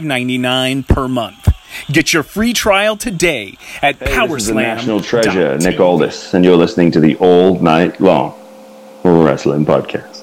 $5.99 per month. Get your free trial today at Hey, Powerslam. this is the national treasure, Nick Aldis, and you're listening to the All Night Long Wrestling Podcast.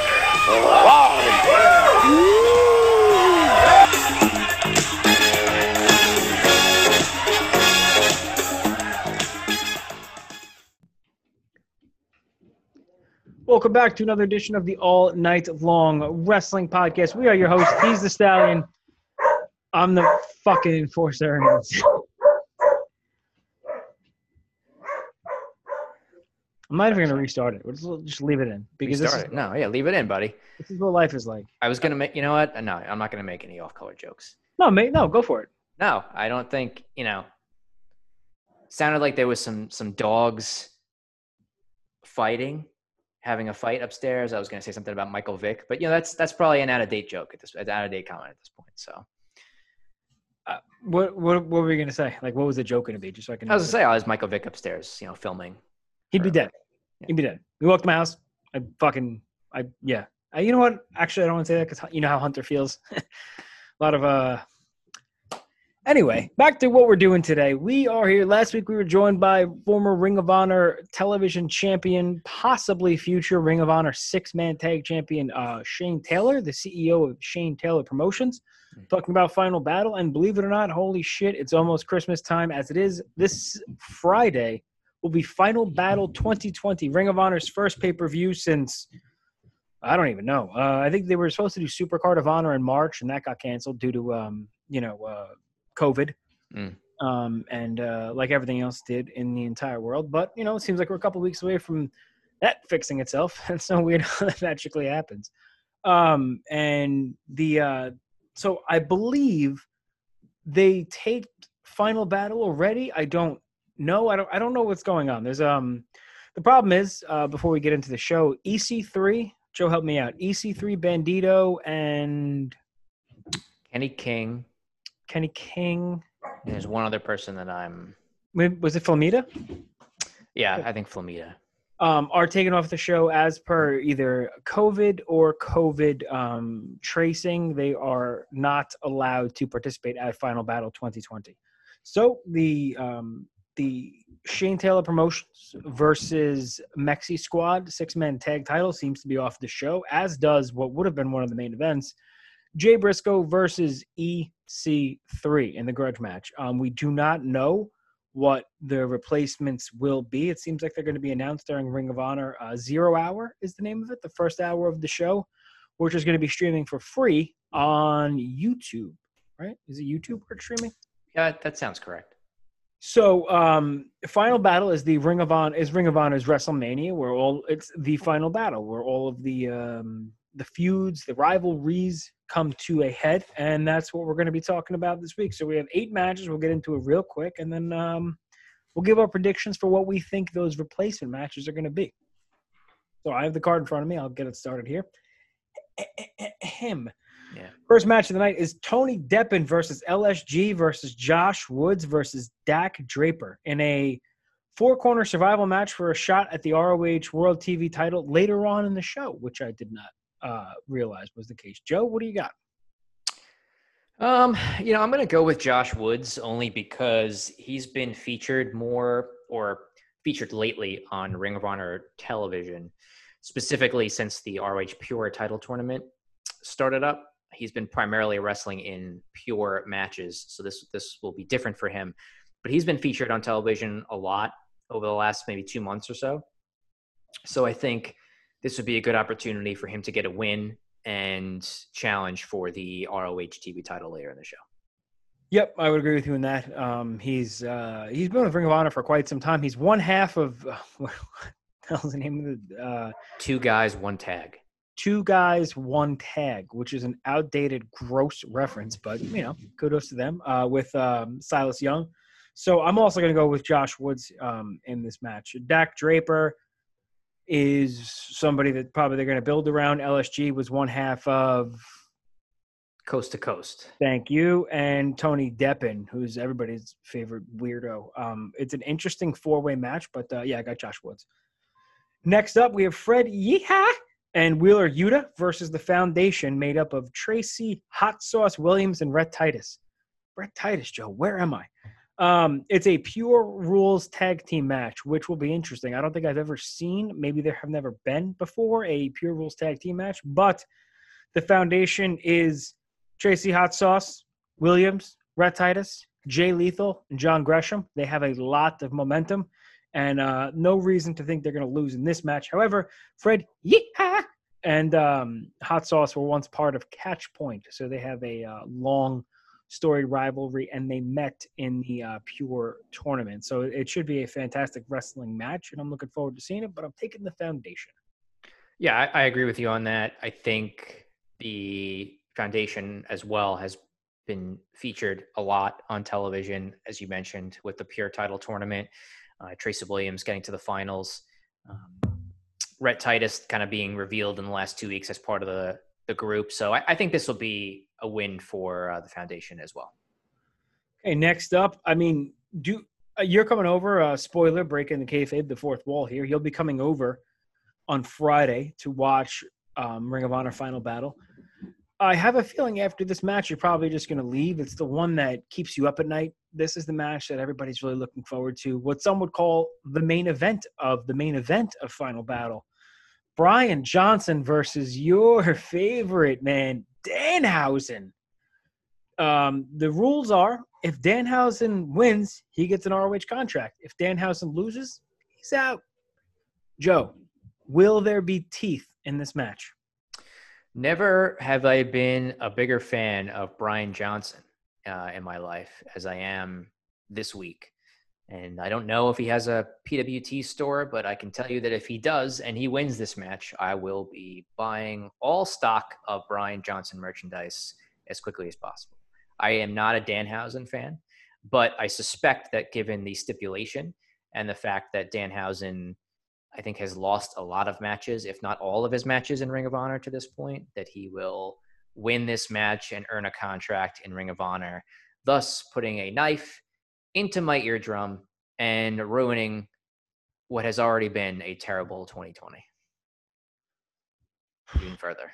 Welcome back to another edition of the All Night Long Wrestling Podcast. We are your hosts. He's the Stallion. I'm the fucking enforcer. I'm not even going to restart it. We'll just, leave it in because this Restart is, it. No, yeah, leave it in, buddy. this is what life is like. I was gonna make. You know what? No, I'm not gonna make any off-color jokes. No, mate, no, go for it. No, I don't think. You know, sounded like there was some some dogs fighting, having a fight upstairs. I was gonna say something about Michael Vick, but you know, that's that's probably an out-of-date joke at this, an out-of-date comment at this point. So uh, What what, what were we going to say? Like, what was the joke going to be? Just so I can. I was gonna say, oh, I was Michael Vick upstairs, you know, filming. He'd be dead. He'd be dead. We walked to my house. I fucking, I yeah. I, you know what? Actually, I don't want to say that because you know how Hunter feels. a lot of uh. Anyway, back to what we're doing today. We are here. Last week we were joined by former Ring of Honor television champion, possibly future Ring of Honor six-man tag champion, uh, Shane Taylor, the CEO of Shane Taylor Promotions, talking about Final Battle. And believe it or not, holy shit, it's almost Christmas time as it is this Friday will be Final Battle 2020, Ring of Honor's first pay per view since I don't even know. Uh, I think they were supposed to do Super Card of Honor in March, and that got canceled due to um, you know uh, COVID, Mm. um, and uh, like everything else did in the entire world. But you know, it seems like we're a couple weeks away from that fixing itself. It's so weird how that magically happens. Um, and the uh, so I believe they taped Final Battle already. I don't know. I don't. I don't know what's going on. There's um, the problem is uh, before we get into the show, EC3. Joe, help me out. EC3, Bandito, and Kenny King. Kenny King. And there's one other person that I'm. Was it Flamita? Yeah, I think Flamita. um, are taken off the show as per either COVID or COVID um, tracing. They are not allowed to participate at Final Battle 2020. So the um, the Shane Taylor Promotions versus Mexi Squad six man tag title seems to be off the show, as does what would have been one of the main events. Jay Briscoe versus EC3 in the grudge match. Um, we do not know what the replacements will be. It seems like they're going to be announced during Ring of Honor. Uh, Zero Hour is the name of it, the first hour of the show, which is going to be streaming for free on YouTube. Right? Is it YouTube where it's streaming? Yeah, that sounds correct. So, um, final battle is the Ring of Honor is Ring of Honor's WrestleMania, where all it's the final battle, where all of the um, the feuds, the rivalries come to a head, and that's what we're going to be talking about this week. So we have eight matches. We'll get into it real quick, and then um, we'll give our predictions for what we think those replacement matches are going to be. So I have the card in front of me. I'll get it started here. Him. Yeah. First match of the night is Tony Deppen versus LSG versus Josh Woods versus Dak Draper in a four corner survival match for a shot at the ROH World TV title later on in the show, which I did not uh, realize was the case. Joe, what do you got? Um, you know, I'm going to go with Josh Woods only because he's been featured more or featured lately on Ring of Honor television, specifically since the ROH Pure title tournament started up. He's been primarily wrestling in pure matches, so this this will be different for him. But he's been featured on television a lot over the last maybe two months or so. So I think this would be a good opportunity for him to get a win and challenge for the ROH TV title later in the show. Yep, I would agree with you in that. Um, he's uh, he's been with Ring of Honor for quite some time. He's one half of what the hell's the name of the uh, Two guys, one tag. Two guys, one tag, which is an outdated, gross reference, but you know, kudos to them uh, with um, Silas Young. So I'm also going to go with Josh Woods um, in this match. Dak Draper is somebody that probably they're going to build around. LSG was one half of Coast to coast. Thank you. And Tony Deppen, who's everybody's favorite weirdo. Um, it's an interesting four way match, but uh, yeah, I got Josh Woods. Next up, we have Fred Yehi and Wheeler Yuta versus the Foundation, made up of Tracy Hot Sauce Williams and Rhett Titus. Rhett Titus, Joe, where am I? Um, it's a pure rules tag team match, which will be interesting. I don't think I've ever seen, maybe there have never been before, a pure rules tag team match, but the Foundation is Tracy Hot Sauce, Williams, Rhett Titus, Jay Lethal, and John Gresham. They have a lot of momentum and uh, no reason to think they're going to lose in this match. However, Fred and um, Hot Sauce were once part of Catch Point, so they have a uh, long storied rivalry, and they met in the uh, Pure tournament. So it should be a fantastic wrestling match, and I'm looking forward to seeing it. But I'm taking the Foundation. Yeah, I, I agree with you on that. I think the foundation as well has been featured a lot on television, as you mentioned, with the Pure Title tournament. Uh, Tracy Williams getting to the finals. Um, Rhett Titus kind of being revealed in the last two weeks as part of the the group. So I, I think this will be a win for uh, the foundation as well. Okay, next up, I mean, do uh, you're coming over? Uh, spoiler, breaking the kayfabe, the fourth wall here. You'll be coming over on Friday to watch um, Ring of Honor Final Battle. I have a feeling after this match, you're probably just going to leave. It's the one that keeps you up at night. This is the match that everybody's really looking forward to. What some would call the main event of the main event of Final Battle. Brian Johnson versus your favorite man, Danhausen. Um, the rules are if Danhausen wins, he gets an ROH contract. If Danhausen loses, he's out. Joe, will there be teeth in this match? Never have I been a bigger fan of Brian Johnson uh, in my life as I am this week. And I don't know if he has a PWT store, but I can tell you that if he does and he wins this match, I will be buying all stock of Brian Johnson merchandise as quickly as possible. I am not a Danhausen fan, but I suspect that given the stipulation and the fact that Danhausen, I think, has lost a lot of matches, if not all of his matches in Ring of Honor to this point, that he will win this match and earn a contract in Ring of Honor, thus putting a knife into my eardrum and ruining what has already been a terrible 2020 even further.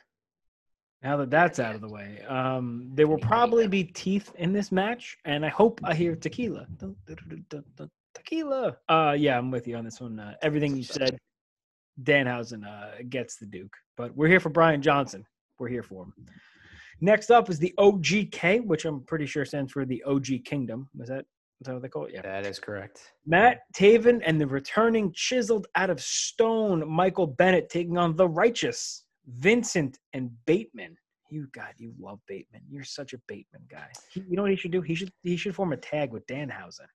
Now that that's out of the way, um, there will probably be teeth in this match, and I hope I hear tequila. Dun, dun, dun, dun, dun, Tequila. Uh, yeah, I'm with you on this one. Uh, everything you said, Danhausen uh, gets the Duke, but we're here for Brian Johnson. We're here for him. Next up is the OGK, which I'm pretty sure stands for the OG Kingdom. Is that is that what they call it? Yeah. That is correct. Matt Taven and the returning chiseled out of stone Michael Bennett taking on the righteous Vincent and Bateman. You God, you love Bateman. You're such a Bateman guy. He, you know what he should do? He should he should form a tag with Danhausen.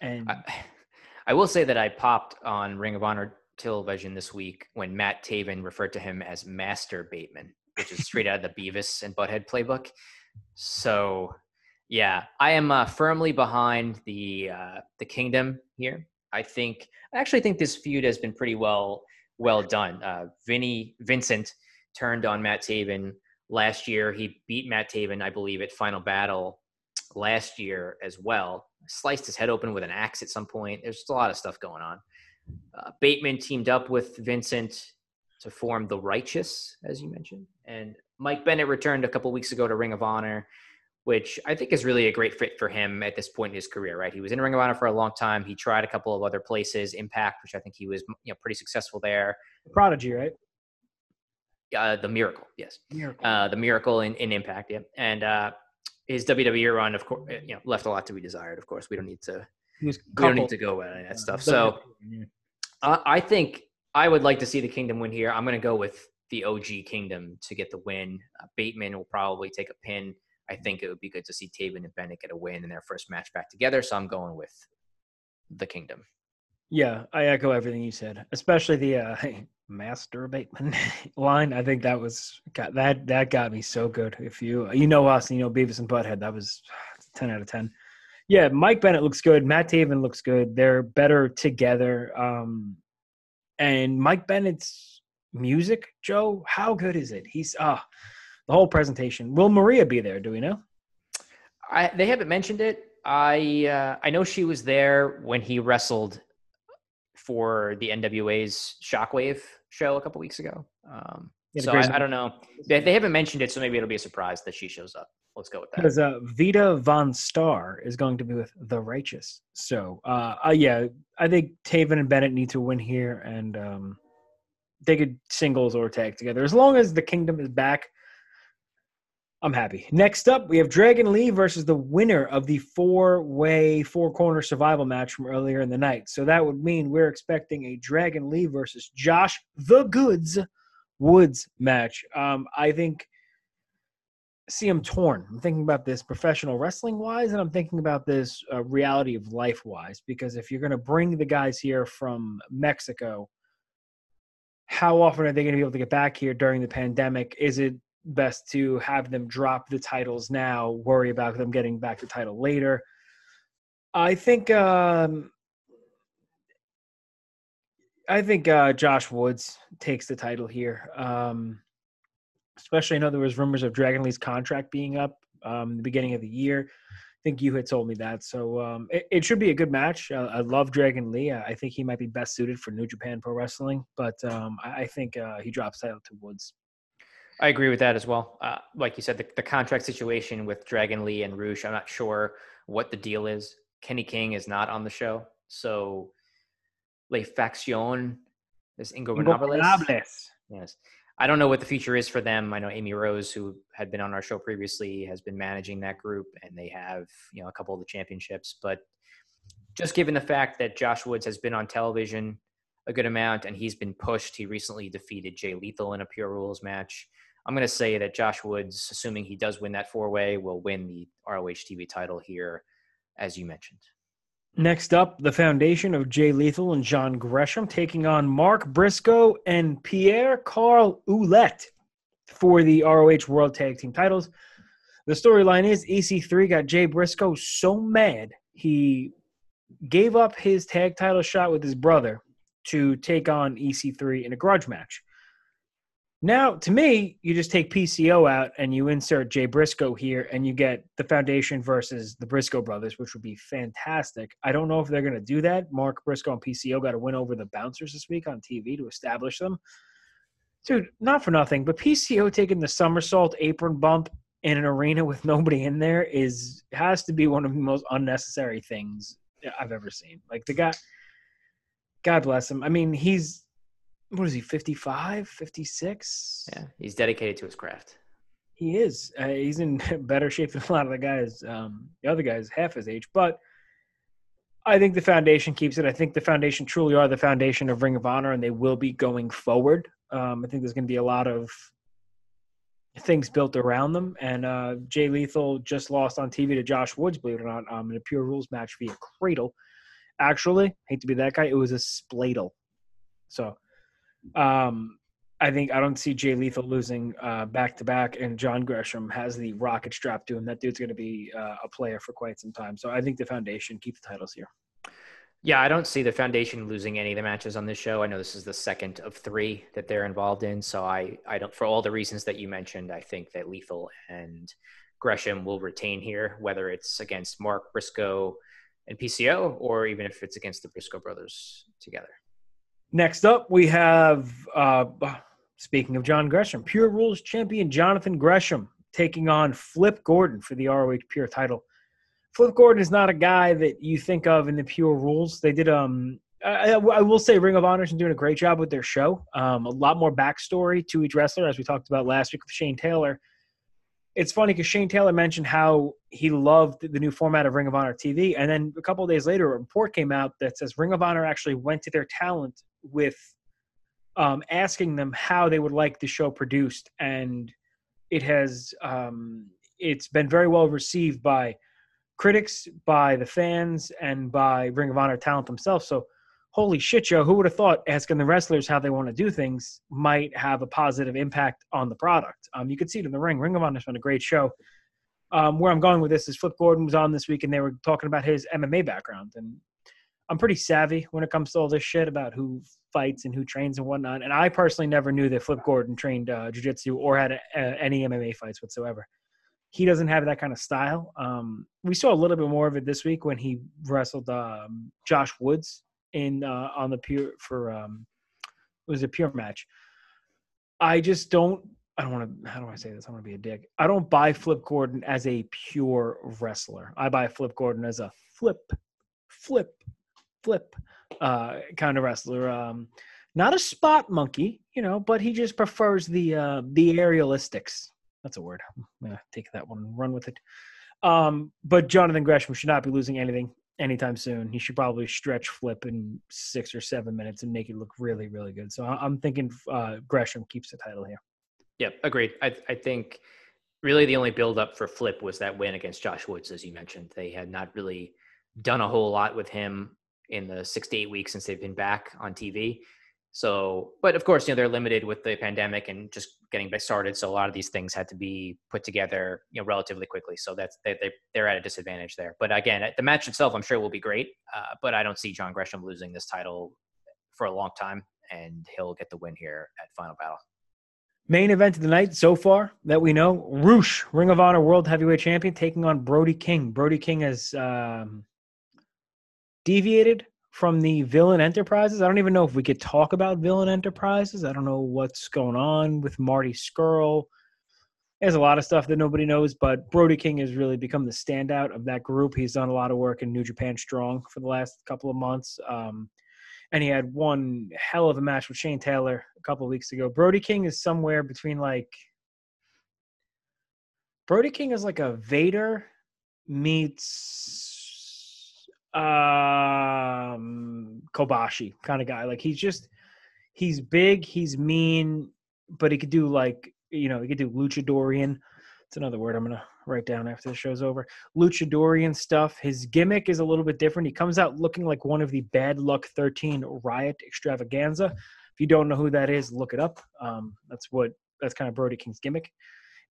And I, I will say that I popped on Ring of Honor television this week when Matt Taven referred to him as Master Bateman, which is straight out of the Beavis and Butthead playbook. So, yeah, I am uh, firmly behind the uh, the Kingdom here. I think I actually think this feud has been pretty well well done. Uh, Vinny Vincent turned on Matt Taven last year. He beat Matt Taven, I believe, at Final Battle last year as well. Sliced his head open with an axe at some point. There's just a lot of stuff going on. Uh, Bateman teamed up with Vincent to form the Righteous, as you mentioned, and Mike Bennett returned a couple weeks ago to Ring of Honor, which I think is really a great fit for him at this point in his career. Right, he was in Ring of Honor for a long time. He tried a couple of other places, Impact, which I think he was you know pretty successful there. Prodigy, right? Uh, the Miracle, yes, Miracle. uh, the Miracle in, in Impact, yeah, and uh, his WWE run, of course, you know, left a lot to be desired. Of course, we don't need to we don't need to go of that uh, stuff. So. Uh, I think I would like to see the Kingdom win here. I'm going to go with the OG Kingdom to get the win. Uh, Bateman will probably take a pin. I think it would be good to see Taven and Bennett get a win in their first match back together. So I'm going with the Kingdom. Yeah, I echo everything you said, especially the uh, Master Bateman line. I think that was got that that got me so good. If you you know us, you know Beavis and Butthead, that was ten out of ten. Yeah, Mike Bennett looks good. Matt Taven looks good. They're better together. Um, and Mike Bennett's music, Joe, how good is it? He's ah, the whole presentation. Will Maria be there? Do we know? I, they haven't mentioned it. I uh, I know she was there when he wrestled for the NWA's Shockwave show a couple weeks ago. Um, Yeah, so I, I don't know. They, they haven't mentioned it, so maybe it'll be a surprise that she shows up. Let's go with that. because uh, Vita VonStarr is going to be with the Righteous. So, uh, uh, yeah, I think Taven and Bennett need to win here, and um, they could singles or tag together as long as the Kingdom is back. I'm happy. Next up, we have Dragon Lee versus the winner of the four-way, four-corner survival match from earlier in the night. So that would mean we're expecting a Dragon Lee versus Josh the Goods Woods match. Um, I think see I'm torn. I'm thinking about this professional wrestling wise, and I'm thinking about this uh, reality of life wise. Because if you're going to bring the guys here from Mexico, how often are they going to be able to get back here during the pandemic? Is it best to have them drop the titles now, worry about them getting back the title later? I think. Um, I think uh, Josh Woods takes the title here. Um, especially I know there was rumors of Dragon Lee's contract being up um, the beginning of the year. I think you had told me that, so um, it, it should be a good match. I love Dragon Lee. I I think he might be best suited for New Japan Pro Wrestling, but um, I, I think uh, he drops title to Woods. I agree with that as well. Uh, like you said, the, the contract situation with Dragon Lee and Rush, I'm not sure what the deal is. Kenny King is not on the show. So, La Faction is Ingobernables. Ingobernables. Yes. I don't know what the future is for them. I know Amy Rose, who had been on our show previously, has been managing that group, and they have you know a couple of the championships. But just given the fact that Josh Woods has been on television a good amount and he's been pushed, he recently defeated Jay Lethal in a Pure Rules match. I'm going to say that Josh Woods, assuming he does win that four way, will win the ROH TV title here, as you mentioned. Next up, the foundation of Jay Lethal and John Gresham taking on Mark Briscoe and Pierre Carl Ouellet for the ROH World Tag Team titles. The storyline is EC3 got Jay Briscoe so mad he gave up his tag title shot with his brother to take on EC3 in a grudge match. Now, to me, you just take PCO out and you insert Jay Briscoe here, and you get the Foundation versus the Briscoe brothers, which would be fantastic. I don't know if they're going to do that. Mark Briscoe and PCO got to win over the Bouncers this week on TV to establish them. Dude, not for nothing, but PCO taking the somersault apron bump in an arena with nobody in there is has to be one of the most unnecessary things I've ever seen. Like the guy, God bless him. I mean, he's what is he 55 56 Yeah, he's dedicated to his craft. he is. Uh, he's in better shape than a lot of the guys um, the other guys half his age but i think the foundation keeps it. I think the foundation truly are the foundation of ring of honor and they will be going forward. Um, i think there's going to be a lot of things built around them and uh, jay lethal just lost on tv to josh woods believe it or not um, in a pure rules match via cradle. Actually hate to be that guy it was a spladle. So um, I think I don't see Jay Lethal losing back to back, and John Gresham has the rocket strap to him. That dude's going to be uh, a player for quite some time. So I think the foundation keep the titles here. Yeah, I don't see the foundation losing any of the matches on this show. I know this is the second of three that they're involved in, so I, I don't for all the reasons that you mentioned, I think that Lethal and Gresham will retain here, whether it's against Mark Briscoe and PCO or even if it's against the Briscoe brothers together. Next up, we have, uh, speaking of John Gresham, Pure Rules champion Jonathan Gresham taking on Flip Gordon for the ROH Pure title. Flip Gordon is not a guy that you think of in the Pure Rules. They did, um, I, I- will say, Ring of Honor is doing a great job with their show. Um, a lot more backstory to each wrestler, as we talked about last week with Shane Taylor. It's funny because Shane Taylor mentioned how he loved the new format of Ring of Honor TV, and then a couple days later, a report came out that says Ring of Honor actually went to their talent with um, asking them how they would like the show produced, and it has um, it's been very well received by critics, by the fans, and by Ring of Honor talent themselves. So, holy shit, Joe! Who would have thought asking the wrestlers how they want to do things might have a positive impact on the product? Um, you could see it in the ring. Ring of Honor's been a great show. Um, where I'm going with this is Flip Gordon was on this week, and they were talking about his MMA background, and I'm pretty savvy when it comes to all this shit about who fights and who trains and whatnot. And I personally never knew that Flip Gordon trained uh, jiu-jitsu or had a, a, any MMA fights whatsoever. He doesn't have that kind of style. Um, we saw a little bit more of it this week when he wrestled um, Josh Woods in uh, on the pure for um, it was a pure match. I just don't. I don't want to. How do I say this? I want to be a dick. I don't buy Flip Gordon as a pure wrestler. I buy Flip Gordon as a flip, flip, flip uh, kind of wrestler. Um, not a spot monkey, you know, but he just prefers the uh, the aerialistics. That's a word. I'm gonna take that one and run with it. Um, but Jonathan Gresham should not be losing anything anytime soon. He should probably stretch flip in six or seven minutes and make it look really, really good. So I'm thinking uh, Gresham keeps the title here. Yep, agreed. I, I think really the only buildup for Flip was that win against Josh Woods, as you mentioned. They had not really done a whole lot with him in the six to eight weeks since they've been back on TV. So, but of course, you know, they're limited with the pandemic and just getting started. So a lot of these things had to be put together, you know, relatively quickly. So that's they, they they're at a disadvantage there. But again, the match itself, I'm sure will be great. Uh, but I don't see John Gresham losing this title for a long time, and he'll get the win here at Final Battle. Main event of the night so far that we know: Rush, Ring of Honor World Heavyweight Champion, taking on Brody King. Brody King has um, deviated from the Villain Enterprises. I don't even know if we could talk about Villain Enterprises. I don't know what's going on with Marty Scurll. There's a lot of stuff that nobody knows, but Brody King has really become the standout of that group. He's done a lot of work in New Japan Strong for the last couple of months. Um, and he had one hell of a match with Shane Taylor a couple of weeks ago. Brody King is somewhere between like Brody King is like a Vader meets um Kobashi kind of guy. Like he's just he's big, he's mean, but he could do like you know, he could do luchadorian. It's another word I'm gonna write down after the show's over. Luchadorian stuff. His gimmick is a little bit different. He comes out looking like one of the Bad Luck 13 Riot Extravaganza. If you don't know who that is, look it up. Um, that's what that's kind of Brody King's gimmick.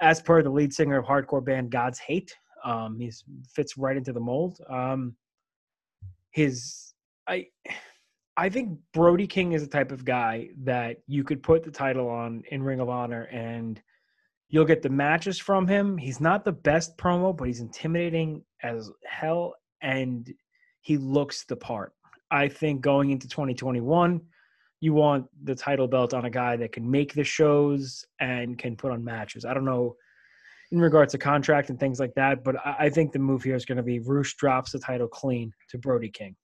As per the lead singer of hardcore band God's Hate, um, he fits right into the mold. Um, his I I think Brody King is the type of guy that you could put the title on in Ring of Honor and you'll get the matches from him. He's not the best promo, but he's intimidating as hell and he looks the part. I think going into 2021, you want the title belt on a guy that can make the shows and can put on matches. I don't know in regards to contract and things like that, but I I think the move here is going to be Rush drops the title clean to Brody King.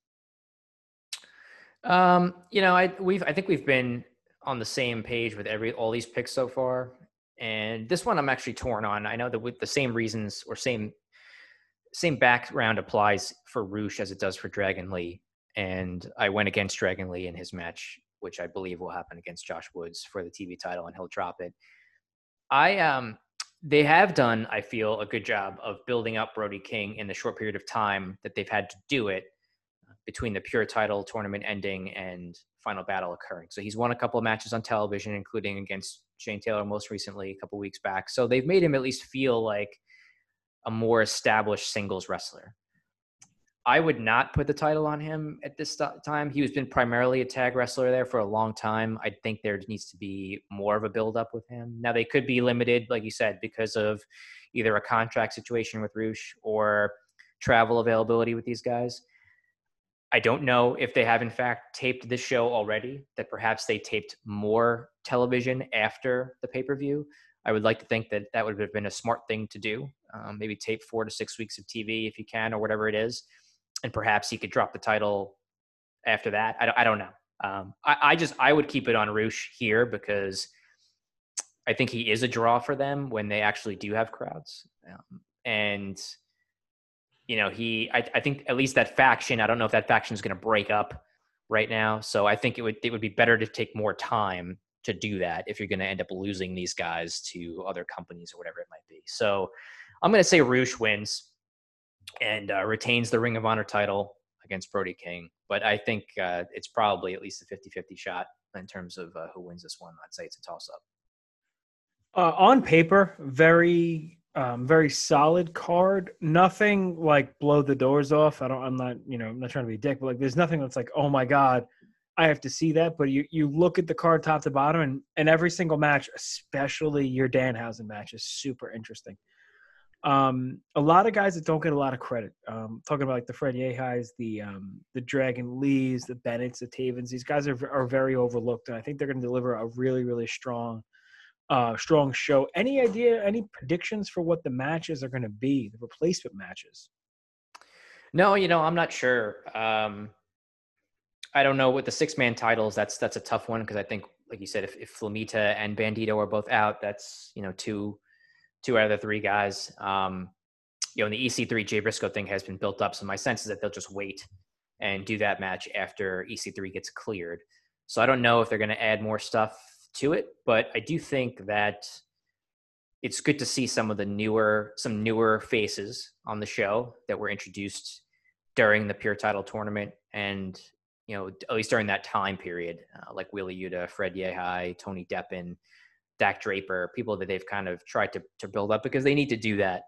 Um, you know, I we've I think we've been on the same page with every all these picks so far, and this one I'm actually torn on. I know that with the same reasons or same same background applies for Rush as it does for Dragon Lee, and I went against Dragon Lee in his match, which I believe will happen against Josh Woods for the TV title, and he'll drop it. I um they have done, I feel, a good job of building up Brody King in the short period of time that they've had to do it uh, between the pure title tournament ending and final battle occurring. So he's won a couple of matches on television, including against Shane Taylor most recently a couple weeks back. So they've made him at least feel like a more established singles wrestler. I would not put the title on him at this time. He has been primarily a tag wrestler there for a long time. I think there needs to be more of a build up with him. Now they could be limited, like you said, because of either a contract situation with Rush or travel availability with these guys. I don't know if they have in fact taped this show already, that perhaps they taped more television after the pay per view. I would like to think that that would have been a smart thing to do. Um, maybe tape four to six weeks of TV if you can, or whatever it is. And perhaps he could drop the title after that. I don't, I don't know. Um, I, I just, I would keep it on Rush here because I think he is a draw for them when they actually do have crowds. Um, and you know, he, I, I think at least that faction, I don't know if that faction is going to break up right now. So I think it would, it would be better to take more time to do that if you're going to end up losing these guys to other companies or whatever it might be. So I'm going to say Rush wins and uh, retains the Ring of Honor title against Brody King. But I think uh, it's probably at least a 50 50 shot in terms of uh, who wins this one. I'd say it's a toss up. Uh, on paper, very um, very solid card. Nothing like blow the doors off. I don't. I'm not. You know. I'm not trying to be a dick, but like, there's nothing that's like, oh my god, I have to see that. But you you look at the card top to bottom, and and every single match, especially your Danhausen match, is super interesting. Um, a lot of guys that don't get a lot of credit. Um, talking about like the Fred Yehis, the um, the Dragon Lees, the Bennett's, the Tavens. These guys are are very overlooked, and I think they're going to deliver a really really strong uh, strong show. Any idea, any predictions for what the matches are going to be, the replacement matches? No, you know, I'm not sure. Um, I don't know with the six man titles. That's that's a tough one because I think, like you said, if, if Flamita and Bandito are both out, that's you know two two out of the three guys. Um, you know, and the EC3 Jay Briscoe thing has been built up, so my sense is that they'll just wait and do that match after EC3 gets cleared. So I don't know if they're going to add more stuff to it, but I do think that it's good to see some of the newer some newer faces on the show that were introduced during the pure title tournament and you know at least during that time period uh, like wheeler yuta fred yehi tony deppen dak draper people that they've kind of tried to, to build up because they need to do that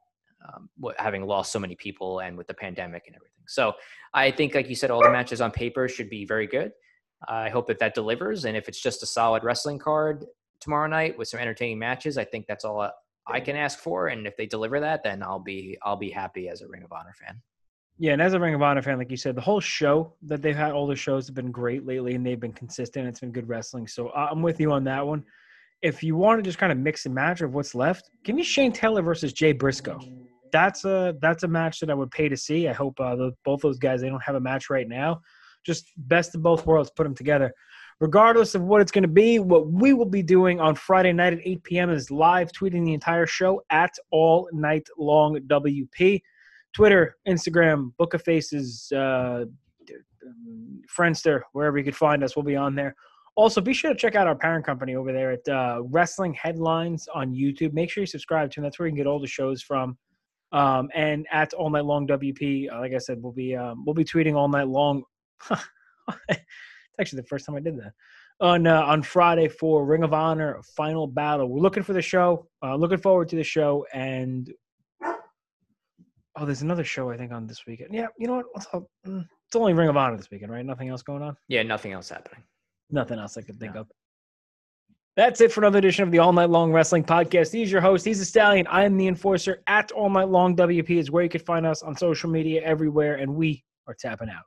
um, having lost so many people and with the pandemic and everything so i think like you said all the matches on paper should be very good I hope that that delivers. And if it's just a solid wrestling card tomorrow night with some entertaining matches, I think that's all I can ask for. And if they deliver that, then I'll be I'll be happy as a Ring of Honor fan. Yeah, and as a Ring of Honor fan, like you said, the whole show that they've had, all the shows have been great lately, and they've been consistent. It's been good wrestling, so I'm with you on that one. If you want to just kind of mix and match of what's left, give me Shane Taylor versus Jay Briscoe. That's a that's a match that I would pay to see. I hope uh, the, both those guys they don't have a match right now just best of both worlds, put them together. Regardless of what it's going to be, what we will be doing on Friday night at 8 p.m. is live tweeting the entire show at All Night Long WP. Twitter, Instagram, Book of Faces, uh, Friendster, wherever you could find us, we'll be on there. Also, be sure to check out our parent company over there at uh, Wrestling Headlines on YouTube. Make sure you subscribe to them. That's where you can get all the shows from. Um, and at All Night Long WP, uh, like I said, we'll be um, we'll be tweeting all night long it's actually the first time I did that on uh, on Friday for Ring of Honor Final Battle. We're looking for the show. Uh, looking forward to the show. And oh, there's another show I think on this weekend. Yeah, you know what? Mm, It's only Ring of Honor this weekend, right? Nothing else going on. Yeah, nothing else happening. Nothing else I could think of. That's it for another edition of the All Night Long Wrestling Podcast. He's your host. He's the Stallion. I am the Enforcer. At All Night Long WP is where you can find us on social media everywhere, and we are tapping out.